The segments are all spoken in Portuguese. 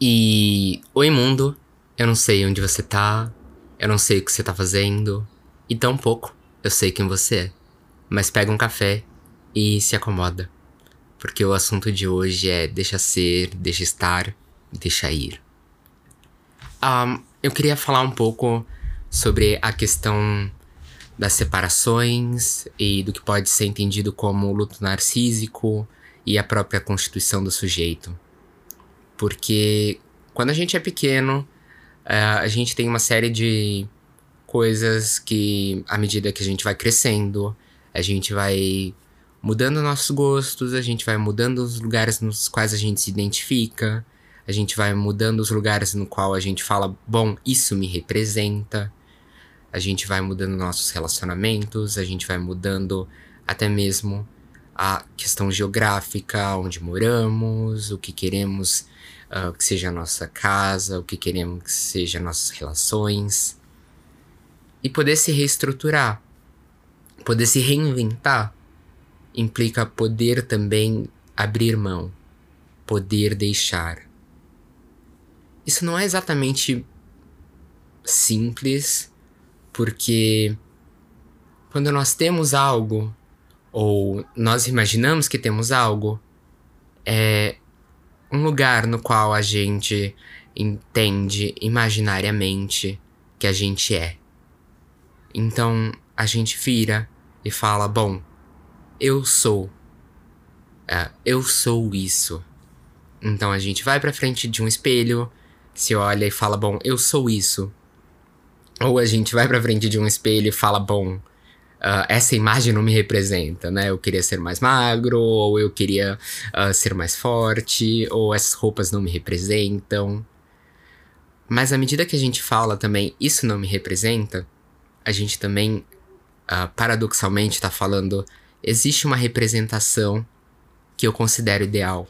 E. Oi, mundo. Eu não sei onde você tá. Eu não sei o que você tá fazendo. E tão pouco eu sei quem você é. Mas pega um café e se acomoda. Porque o assunto de hoje é deixa ser, deixa estar, deixa ir. Um, eu queria falar um pouco sobre a questão das separações e do que pode ser entendido como luto narcísico e a própria constituição do sujeito. Porque quando a gente é pequeno, uh, a gente tem uma série de coisas que, à medida que a gente vai crescendo, a gente vai mudando nossos gostos, a gente vai mudando os lugares nos quais a gente se identifica, a gente vai mudando os lugares no qual a gente fala, bom, isso me representa. A gente vai mudando nossos relacionamentos, a gente vai mudando até mesmo a questão geográfica, onde moramos, o que queremos uh, que seja a nossa casa, o que queremos que seja nossas relações. E poder se reestruturar, poder se reinventar, implica poder também abrir mão, poder deixar. Isso não é exatamente simples, porque quando nós temos algo, ou nós imaginamos que temos algo, é um lugar no qual a gente entende imaginariamente que a gente é. Então a gente vira e fala: Bom, eu sou. É, eu sou isso. Então a gente vai pra frente de um espelho, se olha e fala: Bom, eu sou isso. Ou a gente vai pra frente de um espelho e fala: Bom, Uh, essa imagem não me representa, né? Eu queria ser mais magro, ou eu queria uh, ser mais forte, ou essas roupas não me representam. Mas à medida que a gente fala também, isso não me representa, a gente também, uh, paradoxalmente, está falando, existe uma representação que eu considero ideal.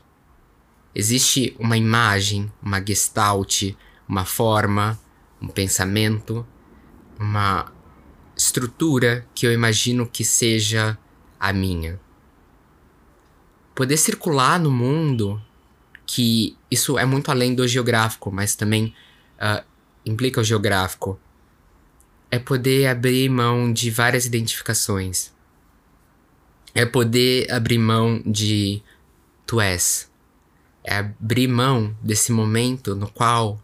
Existe uma imagem, uma gestalt, uma forma, um pensamento, uma estrutura que eu imagino que seja a minha. Poder circular no mundo, que isso é muito além do geográfico, mas também uh, implica o geográfico, é poder abrir mão de várias identificações. É poder abrir mão de tu és. É abrir mão desse momento no qual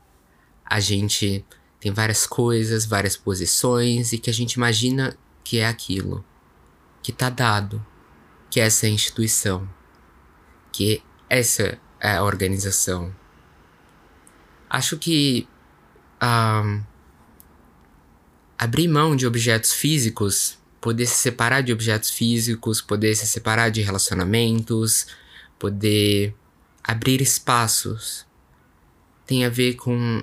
a gente tem várias coisas, várias posições e que a gente imagina que é aquilo, que tá dado, que essa é a instituição, que essa é a organização. Acho que um, abrir mão de objetos físicos, poder se separar de objetos físicos, poder se separar de relacionamentos, poder abrir espaços, tem a ver com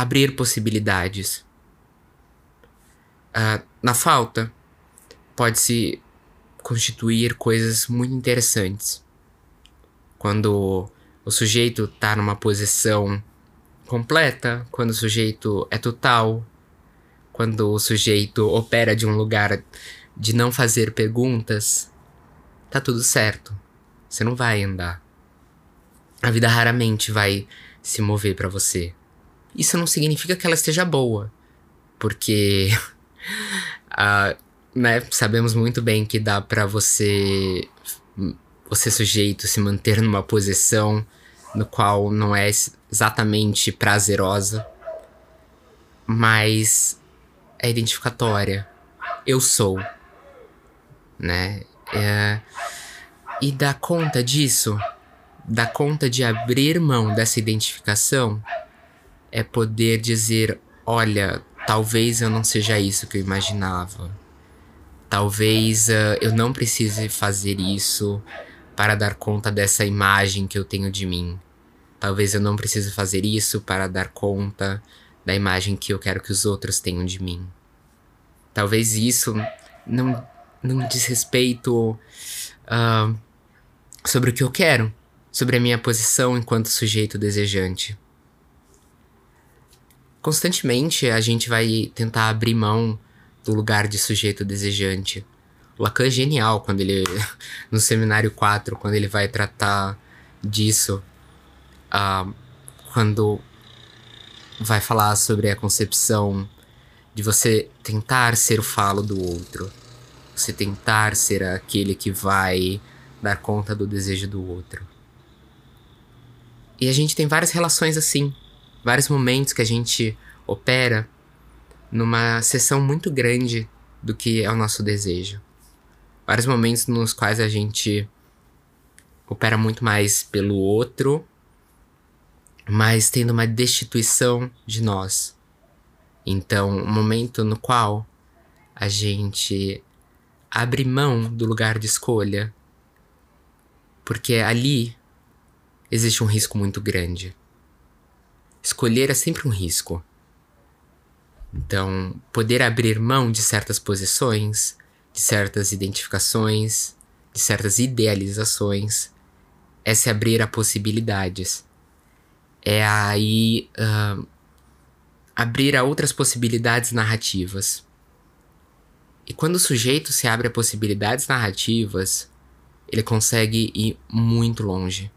abrir possibilidades. Uh, na falta, pode-se constituir coisas muito interessantes. Quando o sujeito está numa posição completa, quando o sujeito é total, quando o sujeito opera de um lugar de não fazer perguntas, tá tudo certo. Você não vai andar. A vida raramente vai se mover para você isso não significa que ela esteja boa. Porque uh, né, sabemos muito bem que dá para você, você sujeito, se manter numa posição no qual não é exatamente prazerosa, mas é identificatória. Eu sou, né? É, e dar conta disso, dar conta de abrir mão dessa identificação, é poder dizer: olha, talvez eu não seja isso que eu imaginava. Talvez uh, eu não precise fazer isso para dar conta dessa imagem que eu tenho de mim. Talvez eu não precise fazer isso para dar conta da imagem que eu quero que os outros tenham de mim. Talvez isso não, não diz respeito uh, sobre o que eu quero, sobre a minha posição enquanto sujeito desejante constantemente a gente vai tentar abrir mão do lugar de sujeito desejante. O Lacan é genial quando ele, no seminário 4, quando ele vai tratar disso. uh, quando vai falar sobre a concepção de você tentar ser o falo do outro, você tentar ser aquele que vai dar conta do desejo do outro. E a gente tem várias relações assim, vários momentos que a gente opera numa seção muito grande do que é o nosso desejo. Vários momentos nos quais a gente opera muito mais pelo outro, mas tendo uma destituição de nós. Então, um momento no qual a gente abre mão do lugar de escolha, porque ali existe um risco muito grande. Escolher é sempre um risco. Então, poder abrir mão de certas posições, de certas identificações, de certas idealizações, é se abrir a possibilidades. É aí uh, abrir a outras possibilidades narrativas. E quando o sujeito se abre a possibilidades narrativas, ele consegue ir muito longe.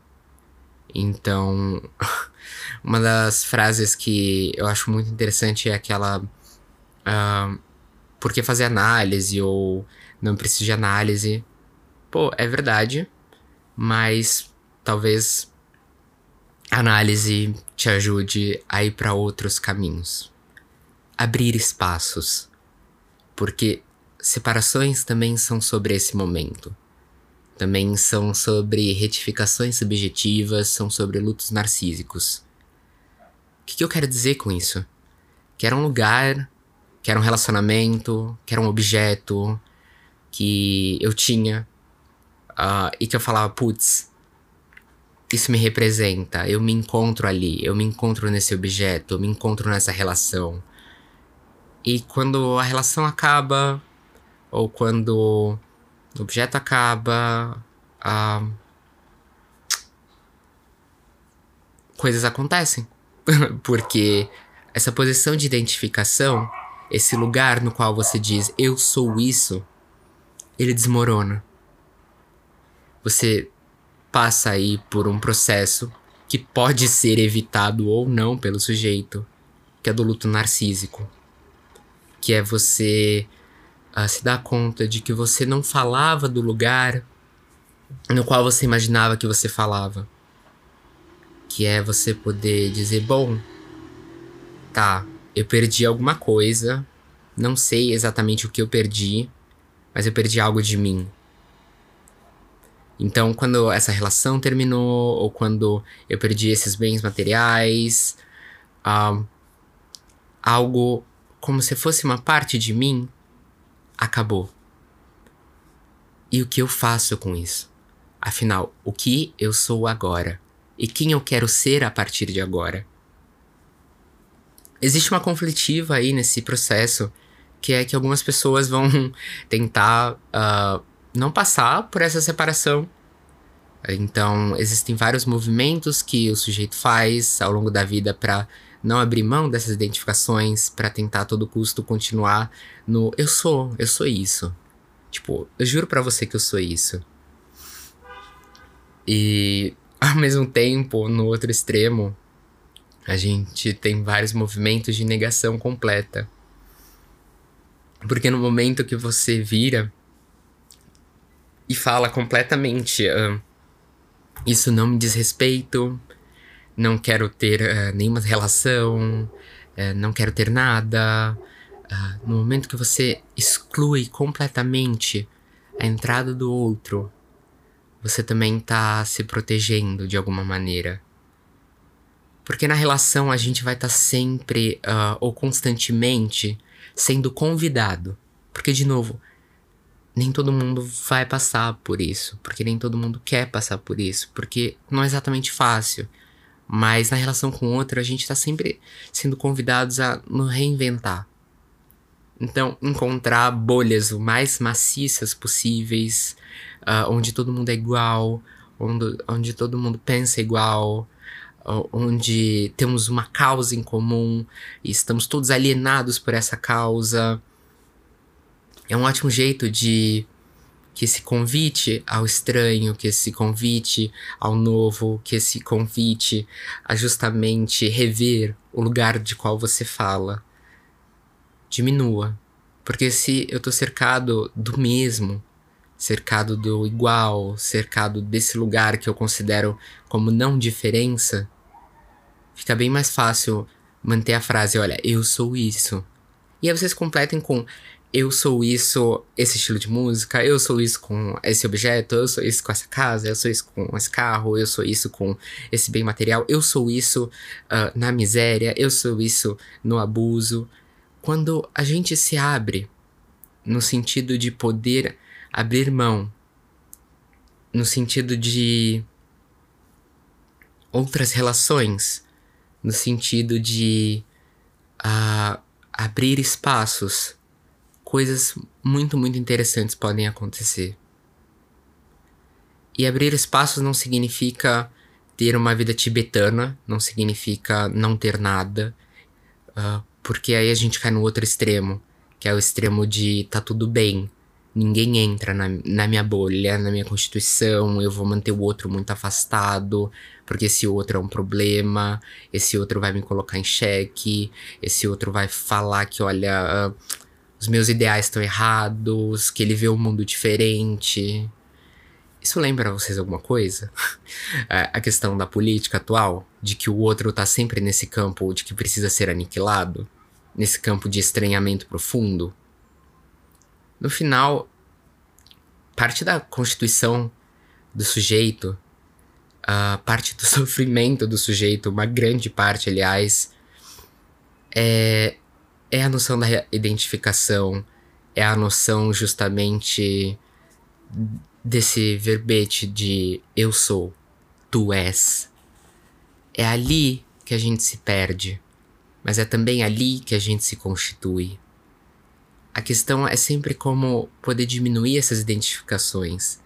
Então, uma das frases que eu acho muito interessante é aquela. Uh, por que fazer análise? Ou não preciso de análise. Pô, é verdade, mas talvez a análise te ajude a ir para outros caminhos. Abrir espaços. Porque separações também são sobre esse momento. Também são sobre retificações subjetivas, são sobre lutos narcísicos. O que, que eu quero dizer com isso? Que era um lugar, que era um relacionamento, que era um objeto que eu tinha uh, e que eu falava, putz, isso me representa, eu me encontro ali, eu me encontro nesse objeto, eu me encontro nessa relação. E quando a relação acaba, ou quando o objeto acaba, ah, coisas acontecem. Porque essa posição de identificação, esse lugar no qual você diz eu sou isso, ele desmorona. Você passa aí por um processo que pode ser evitado ou não pelo sujeito, que é do luto narcísico. Que é você uh, se dar conta de que você não falava do lugar no qual você imaginava que você falava. Que é você poder dizer: bom, tá, eu perdi alguma coisa, não sei exatamente o que eu perdi, mas eu perdi algo de mim. Então, quando essa relação terminou, ou quando eu perdi esses bens materiais, uh, algo como se fosse uma parte de mim acabou. E o que eu faço com isso? Afinal, o que eu sou agora? E quem eu quero ser a partir de agora? Existe uma conflitiva aí nesse processo, que é que algumas pessoas vão tentar uh, não passar por essa separação. Então, existem vários movimentos que o sujeito faz ao longo da vida para não abrir mão dessas identificações para tentar a todo custo continuar no eu sou, eu sou isso. Tipo, eu juro para você que eu sou isso. E ao mesmo tempo, no outro extremo, a gente tem vários movimentos de negação completa. Porque no momento que você vira e fala completamente, uh, isso não me diz respeito, não quero ter uh, nenhuma relação, uh, não quero ter nada. Uh, no momento que você exclui completamente a entrada do outro, você também está se protegendo de alguma maneira. Porque na relação a gente vai estar tá sempre ou constantemente sendo convidado. Porque, de novo, nem todo mundo vai passar por isso. Porque nem todo mundo quer passar por isso. Porque não é exatamente fácil. Mas na relação com outra, a gente está sempre sendo convidados a nos reinventar. Então, encontrar bolhas o mais maciças possíveis, uh, onde todo mundo é igual, onde, onde todo mundo pensa igual, uh, onde temos uma causa em comum e estamos todos alienados por essa causa. É um ótimo jeito de que esse convite ao estranho, que esse convite ao novo, que esse convite a justamente rever o lugar de qual você fala diminua. Porque se eu tô cercado do mesmo, cercado do igual, cercado desse lugar que eu considero como não diferença, fica bem mais fácil manter a frase, olha, eu sou isso. E aí vocês completem com eu sou isso, esse estilo de música, eu sou isso com esse objeto, eu sou isso com essa casa, eu sou isso com esse carro, eu sou isso com esse bem material, eu sou isso uh, na miséria, eu sou isso no abuso. Quando a gente se abre no sentido de poder abrir mão, no sentido de outras relações, no sentido de uh, abrir espaços, coisas muito, muito interessantes podem acontecer. E abrir espaços não significa ter uma vida tibetana, não significa não ter nada, uh, porque aí a gente cai no outro extremo, que é o extremo de tá tudo bem, ninguém entra na, na minha bolha, na minha constituição, eu vou manter o outro muito afastado, porque esse outro é um problema, esse outro vai me colocar em xeque, esse outro vai falar que, olha, uh, os meus ideais estão errados, que ele vê um mundo diferente. Isso lembra vocês alguma coisa? A questão da política atual, de que o outro tá sempre nesse campo de que precisa ser aniquilado, nesse campo de estranhamento profundo. No final, parte da constituição do sujeito, a parte do sofrimento do sujeito, uma grande parte, aliás, é, é a noção da identificação, é a noção justamente desse verbete de eu sou, tu és. É ali que a gente se perde, mas é também ali que a gente se constitui. A questão é sempre como poder diminuir essas identificações,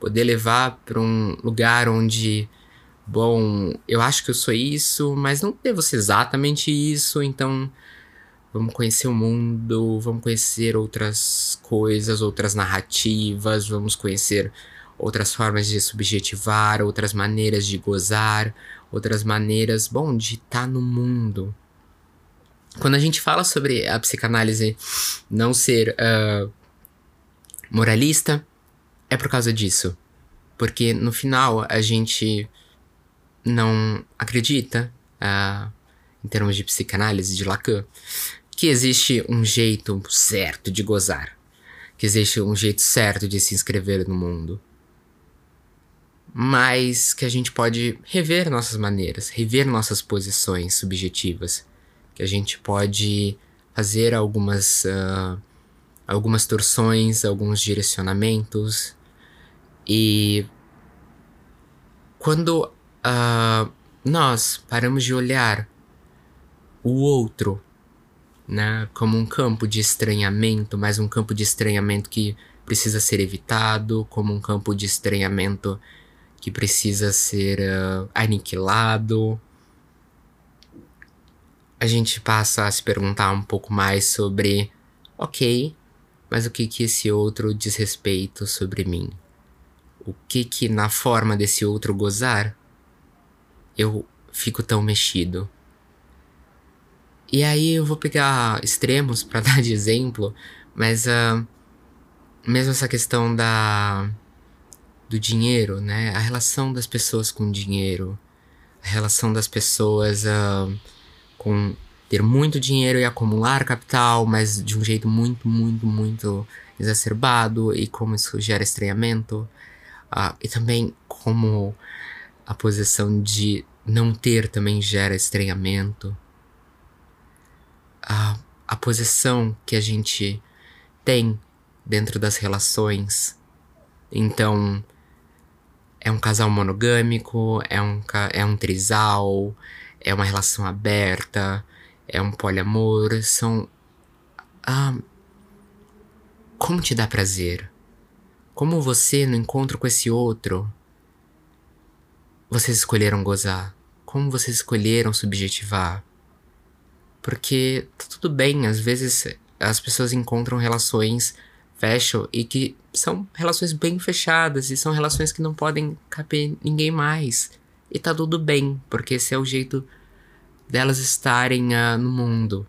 poder levar para um lugar onde, bom, eu acho que eu sou isso, mas não devo ser exatamente isso, então vamos conhecer o mundo, vamos conhecer outras coisas, outras narrativas, vamos conhecer outras formas de subjetivar, outras maneiras de gozar, outras maneiras, bom, de estar tá no mundo. Quando a gente fala sobre a psicanálise não ser uh, moralista, é por causa disso. Porque no final a gente não acredita, uh, em termos de psicanálise de Lacan, que existe um jeito certo de gozar, que existe um jeito certo de se inscrever no mundo. Mas que a gente pode rever nossas maneiras, rever nossas posições subjetivas que a gente pode fazer algumas, uh, algumas torções, alguns direcionamentos. E quando uh, nós paramos de olhar o outro né, como um campo de estranhamento, mas um campo de estranhamento que precisa ser evitado, como um campo de estranhamento que precisa ser uh, aniquilado, a gente passa a se perguntar um pouco mais sobre, ok, mas o que que esse outro diz respeito sobre mim? O que que na forma desse outro gozar eu fico tão mexido? E aí eu vou pegar extremos para dar de exemplo, mas uh, mesmo essa questão da do dinheiro, né? A relação das pessoas com o dinheiro, a relação das pessoas uh, com ter muito dinheiro e acumular capital, mas de um jeito muito, muito, muito exacerbado e como isso gera estranhamento. Uh, e também como a posição de não ter também gera estranhamento. Uh, a posição que a gente tem dentro das relações. Então, é um casal monogâmico, é um, é um trisal, é uma relação aberta, é um poliamor, são. Ah, como te dá prazer? Como você, no encontro com esse outro, vocês escolheram gozar? Como vocês escolheram subjetivar? Porque tá tudo bem, às vezes as pessoas encontram relações fecham e que são relações bem fechadas e são relações que não podem caber ninguém mais. E tá tudo bem, porque esse é o jeito delas estarem uh, no mundo.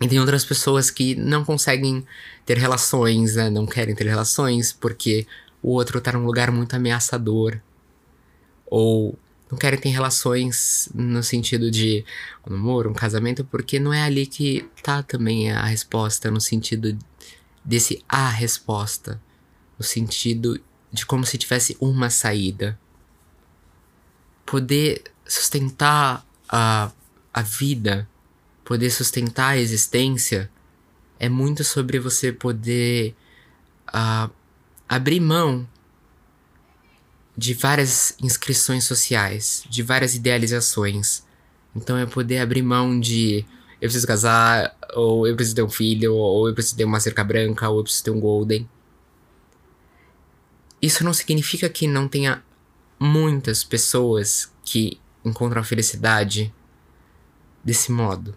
E tem outras pessoas que não conseguem ter relações, né? Não querem ter relações porque o outro tá num lugar muito ameaçador. Ou não querem ter relações no sentido de um namoro, um casamento, porque não é ali que tá também a resposta, no sentido desse a resposta, no sentido de como se tivesse uma saída. Poder sustentar a, a vida, poder sustentar a existência, é muito sobre você poder uh, abrir mão de várias inscrições sociais, de várias idealizações. Então é poder abrir mão de eu preciso casar, ou eu preciso ter um filho, ou eu preciso ter uma cerca branca, ou eu preciso ter um golden. Isso não significa que não tenha muitas pessoas que encontram a felicidade desse modo.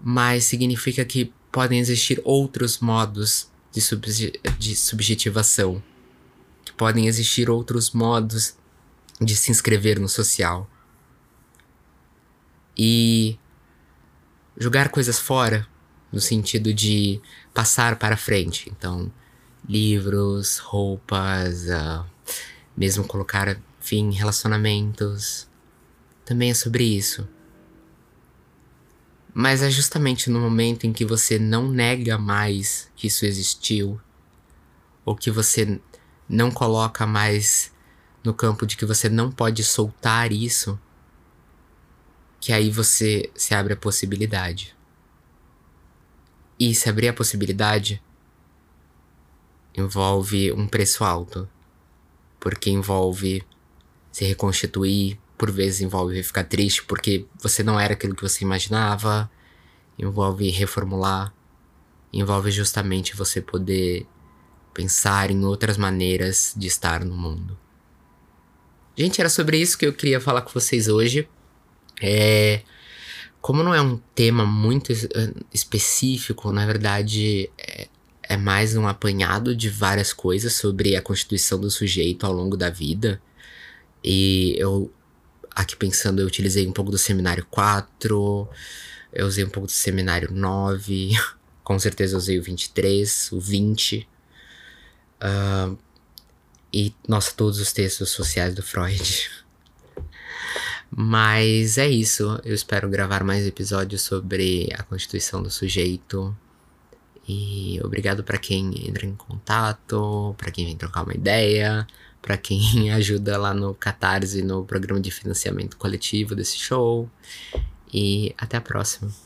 Mas significa que podem existir outros modos de, subje de subjetivação podem existir outros modos de se inscrever no social. E jogar coisas fora, no sentido de passar para frente. Então, livros, roupas, uh, mesmo colocar fim relacionamentos. Também é sobre isso. Mas é justamente no momento em que você não nega mais que isso existiu, ou que você não coloca mais no campo de que você não pode soltar isso, que aí você se abre a possibilidade. E se abrir a possibilidade envolve um preço alto, porque envolve se reconstituir, por vezes envolve ficar triste porque você não era aquilo que você imaginava, envolve reformular, envolve justamente você poder pensar em outras maneiras de estar no mundo. Gente, era sobre isso que eu queria falar com vocês hoje. É, como não é um tema muito eh, específico, na verdade é, é mais um apanhado de várias coisas sobre a constituição do sujeito ao longo da vida. E eu, aqui pensando, eu utilizei um pouco do seminário 4, eu usei um pouco do seminário 9, com certeza usei o 23, o 20. Uh, e, nossa, todos os textos sociais do Freud. Mas é isso. Eu espero gravar mais episódios sobre a constituição do sujeito. E obrigado para quem entra em contato, para quem vem trocar uma ideia, para quem ajuda lá no Catarse, no programa de financiamento coletivo desse show. E até a próxima.